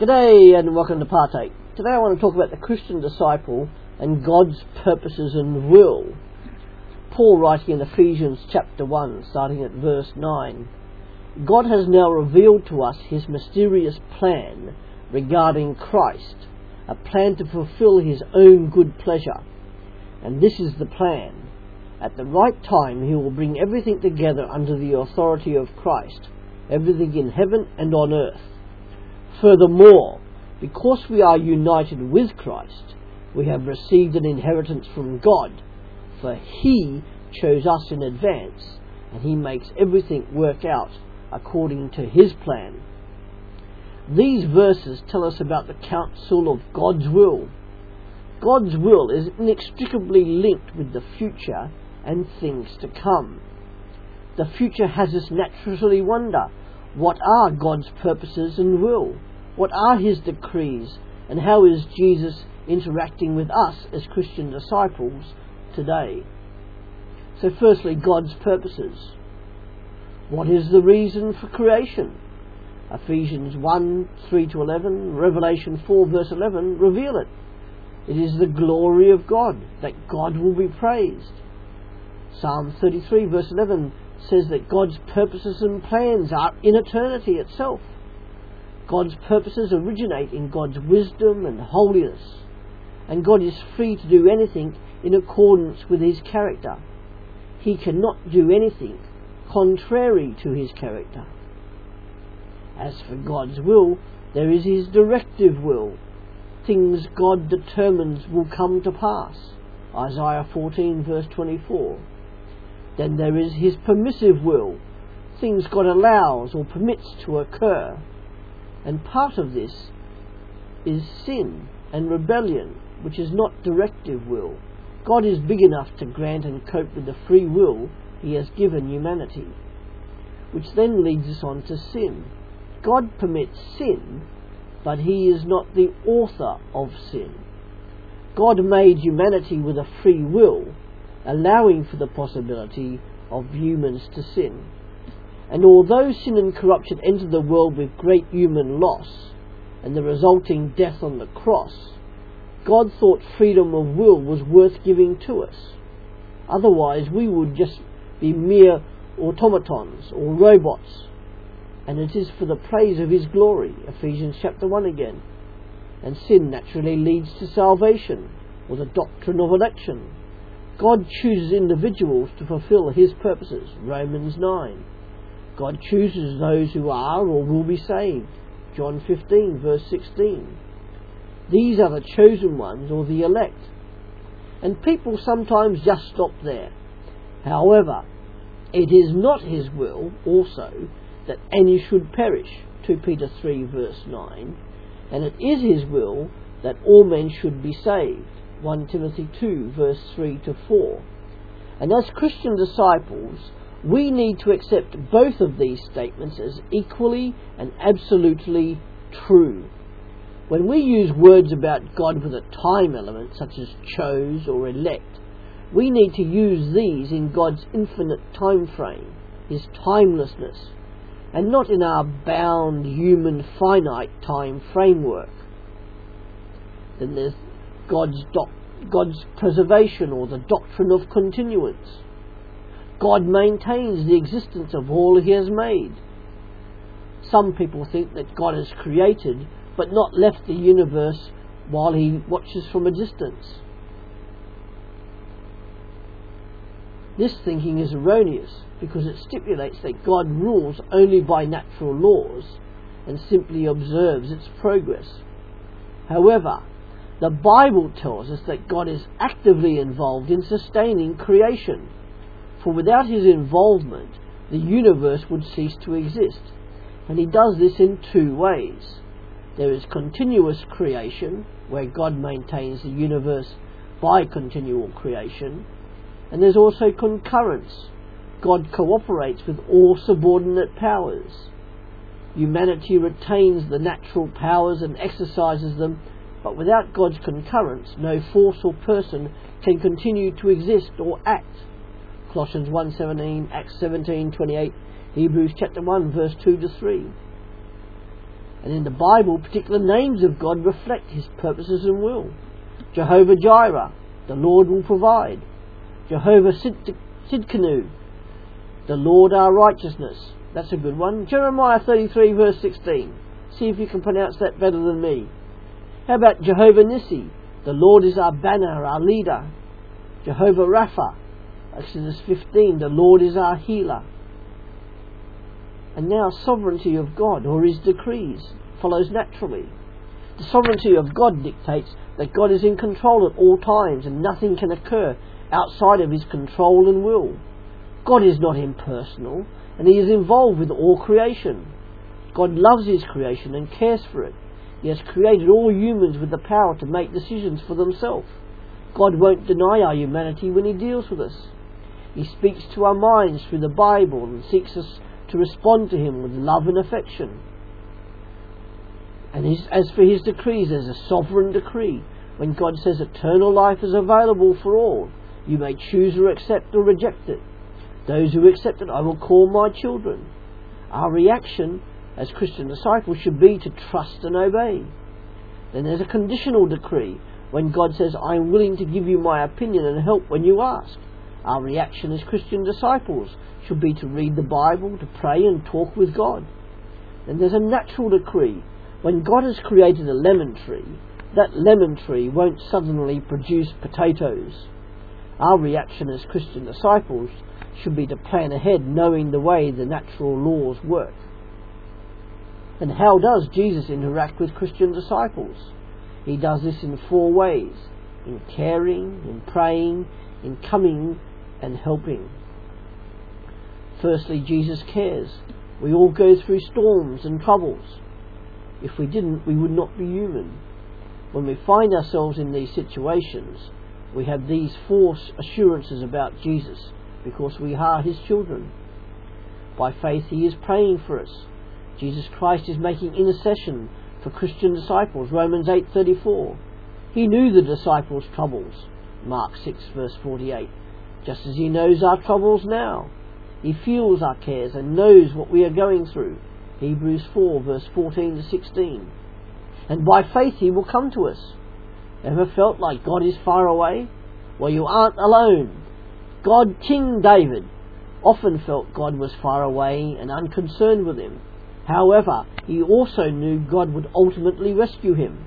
G'day and welcome to Partake. Today I want to talk about the Christian disciple and God's purposes and will. Paul writing in Ephesians chapter 1, starting at verse 9. God has now revealed to us his mysterious plan regarding Christ, a plan to fulfill his own good pleasure. And this is the plan. At the right time he will bring everything together under the authority of Christ, everything in heaven and on earth Furthermore, because we are united with Christ, we have received an inheritance from God, for He chose us in advance, and He makes everything work out according to His plan. These verses tell us about the counsel of God's will. God's will is inextricably linked with the future and things to come. The future has us naturally wonder what are God's purposes and will? What are his decrees? And how is Jesus interacting with us as Christian disciples today? So, firstly, God's purposes. What is the reason for creation? Ephesians 1 3 to 11, Revelation 4 verse 11 reveal it. It is the glory of God that God will be praised. Psalm 33 verse 11 says that God's purposes and plans are in eternity itself. God's purposes originate in God's wisdom and holiness, and God is free to do anything in accordance with his character. He cannot do anything contrary to his character. As for God's will, there is his directive will. Things God determines will come to pass. Isaiah 14 verse 24. Then there is his permissive will. Things God allows or permits to occur. And part of this is sin and rebellion, which is not directive will. God is big enough to grant and cope with the free will he has given humanity, which then leads us on to sin. God permits sin, but he is not the author of sin. God made humanity with a free will, allowing for the possibility of humans to sin. And although sin and corruption entered the world with great human loss and the resulting death on the cross, God thought freedom of will was worth giving to us. Otherwise, we would just be mere automatons or robots. And it is for the praise of His glory, Ephesians chapter 1 again. And sin naturally leads to salvation, or the doctrine of election. God chooses individuals to fulfill His purposes, Romans 9. God chooses those who are or will be saved. John 15, verse 16. These are the chosen ones or the elect. And people sometimes just stop there. However, it is not his will also that any should perish. 2 Peter 3, verse 9. And it is his will that all men should be saved. 1 Timothy 2, verse 3 to 4. And as Christian disciples, we need to accept both of these statements as equally and absolutely true. When we use words about God with a time element, such as chose or elect, we need to use these in God's infinite time frame, His timelessness, and not in our bound human finite time framework. Then there's God's, doc- God's preservation or the doctrine of continuance God maintains the existence of all He has made. Some people think that God has created but not left the universe while He watches from a distance. This thinking is erroneous because it stipulates that God rules only by natural laws and simply observes its progress. However, the Bible tells us that God is actively involved in sustaining creation for without his involvement, the universe would cease to exist. And he does this in two ways. There is continuous creation, where God maintains the universe by continual creation, and there's also concurrence. God cooperates with all subordinate powers. Humanity retains the natural powers and exercises them, but without God's concurrence, no force or person can continue to exist or act. Colossians 1.17, Acts 17.28, Hebrews chapter 1 verse 2 to 3. And in the Bible, particular names of God reflect his purposes and will. Jehovah Jireh, the Lord will provide. Jehovah Sidkenu, the Lord our righteousness. That's a good one. Jeremiah 33 verse 16. See if you can pronounce that better than me. How about Jehovah Nissi? The Lord is our banner, our leader. Jehovah Rapha, Exodus 15, the Lord is our healer. And now sovereignty of God or his decrees follows naturally. The sovereignty of God dictates that God is in control at all times and nothing can occur outside of his control and will. God is not impersonal and he is involved with all creation. God loves his creation and cares for it. He has created all humans with the power to make decisions for themselves. God won't deny our humanity when he deals with us. He speaks to our minds through the Bible and seeks us to respond to him with love and affection. And his, as for his decrees, there's a sovereign decree. When God says eternal life is available for all, you may choose or accept or reject it. Those who accept it, I will call my children. Our reaction as Christian disciples should be to trust and obey. Then there's a conditional decree when God says, I am willing to give you my opinion and help when you ask. Our reaction as Christian disciples should be to read the Bible, to pray and talk with God. Then there's a natural decree. When God has created a lemon tree, that lemon tree won't suddenly produce potatoes. Our reaction as Christian disciples should be to plan ahead knowing the way the natural laws work. And how does Jesus interact with Christian disciples? He does this in four ways in caring, in praying, in coming and helping. Firstly, Jesus cares. We all go through storms and troubles. If we didn't, we would not be human. When we find ourselves in these situations, we have these four assurances about Jesus because we are his children. By faith, he is praying for us. Jesus Christ is making intercession for Christian disciples. Romans 8:34. He knew the disciples' troubles. Mark 6 verse 48 just as He knows our troubles now. He feels our cares and knows what we are going through. Hebrews 4, verse 14 to 16. And by faith He will come to us. Ever felt like God is far away? Well, you aren't alone. God, King David, often felt God was far away and unconcerned with him. However, he also knew God would ultimately rescue him.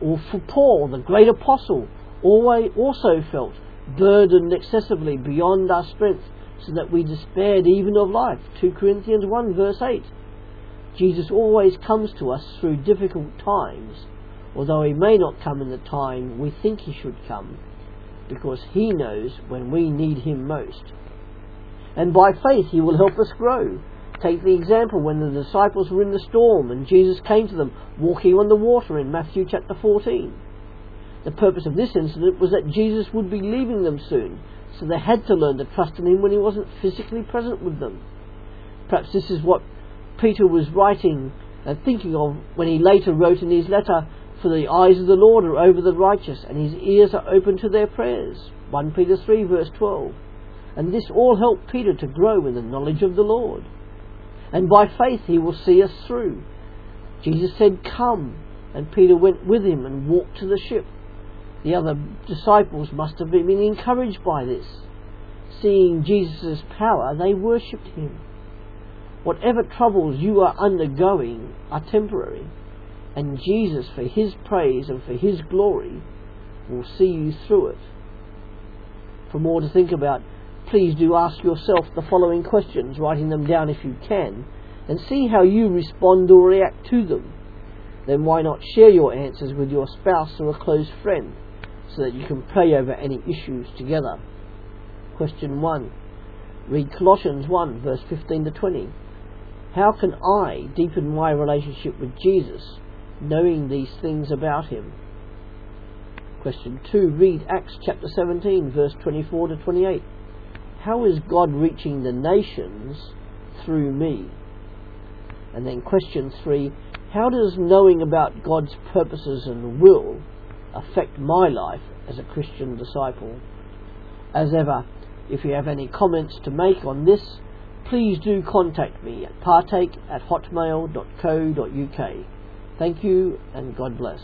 Or for Paul, the great apostle, always also felt burdened excessively beyond our strength, so that we despaired even of life. 2 Corinthians 1 verse 8. Jesus always comes to us through difficult times, although he may not come in the time we think he should come, because he knows when we need him most. And by faith he will help us grow. Take the example when the disciples were in the storm and Jesus came to them walking on the water in Matthew chapter 14. The purpose of this incident was that Jesus would be leaving them soon, so they had to learn to trust in him when he wasn't physically present with them. Perhaps this is what Peter was writing and thinking of when he later wrote in his letter, For the eyes of the Lord are over the righteous, and his ears are open to their prayers. 1 Peter 3 verse 12. And this all helped Peter to grow in the knowledge of the Lord. And by faith he will see us through. Jesus said, Come, and Peter went with him and walked to the ship. The other disciples must have been encouraged by this. Seeing Jesus' power, they worshipped him. Whatever troubles you are undergoing are temporary, and Jesus, for his praise and for his glory, will see you through it. For more to think about, please do ask yourself the following questions, writing them down if you can, and see how you respond or react to them. Then why not share your answers with your spouse or a close friend? So that you can pray over any issues together. Question 1. Read Colossians 1, verse 15 to 20. How can I deepen my relationship with Jesus, knowing these things about him? Question 2. Read Acts chapter 17, verse 24 to 28. How is God reaching the nations through me? And then question 3. How does knowing about God's purposes and will affect my life as a Christian disciple. As ever, if you have any comments to make on this, please do contact me at partake at hotmail.co.uk. Thank you and God bless.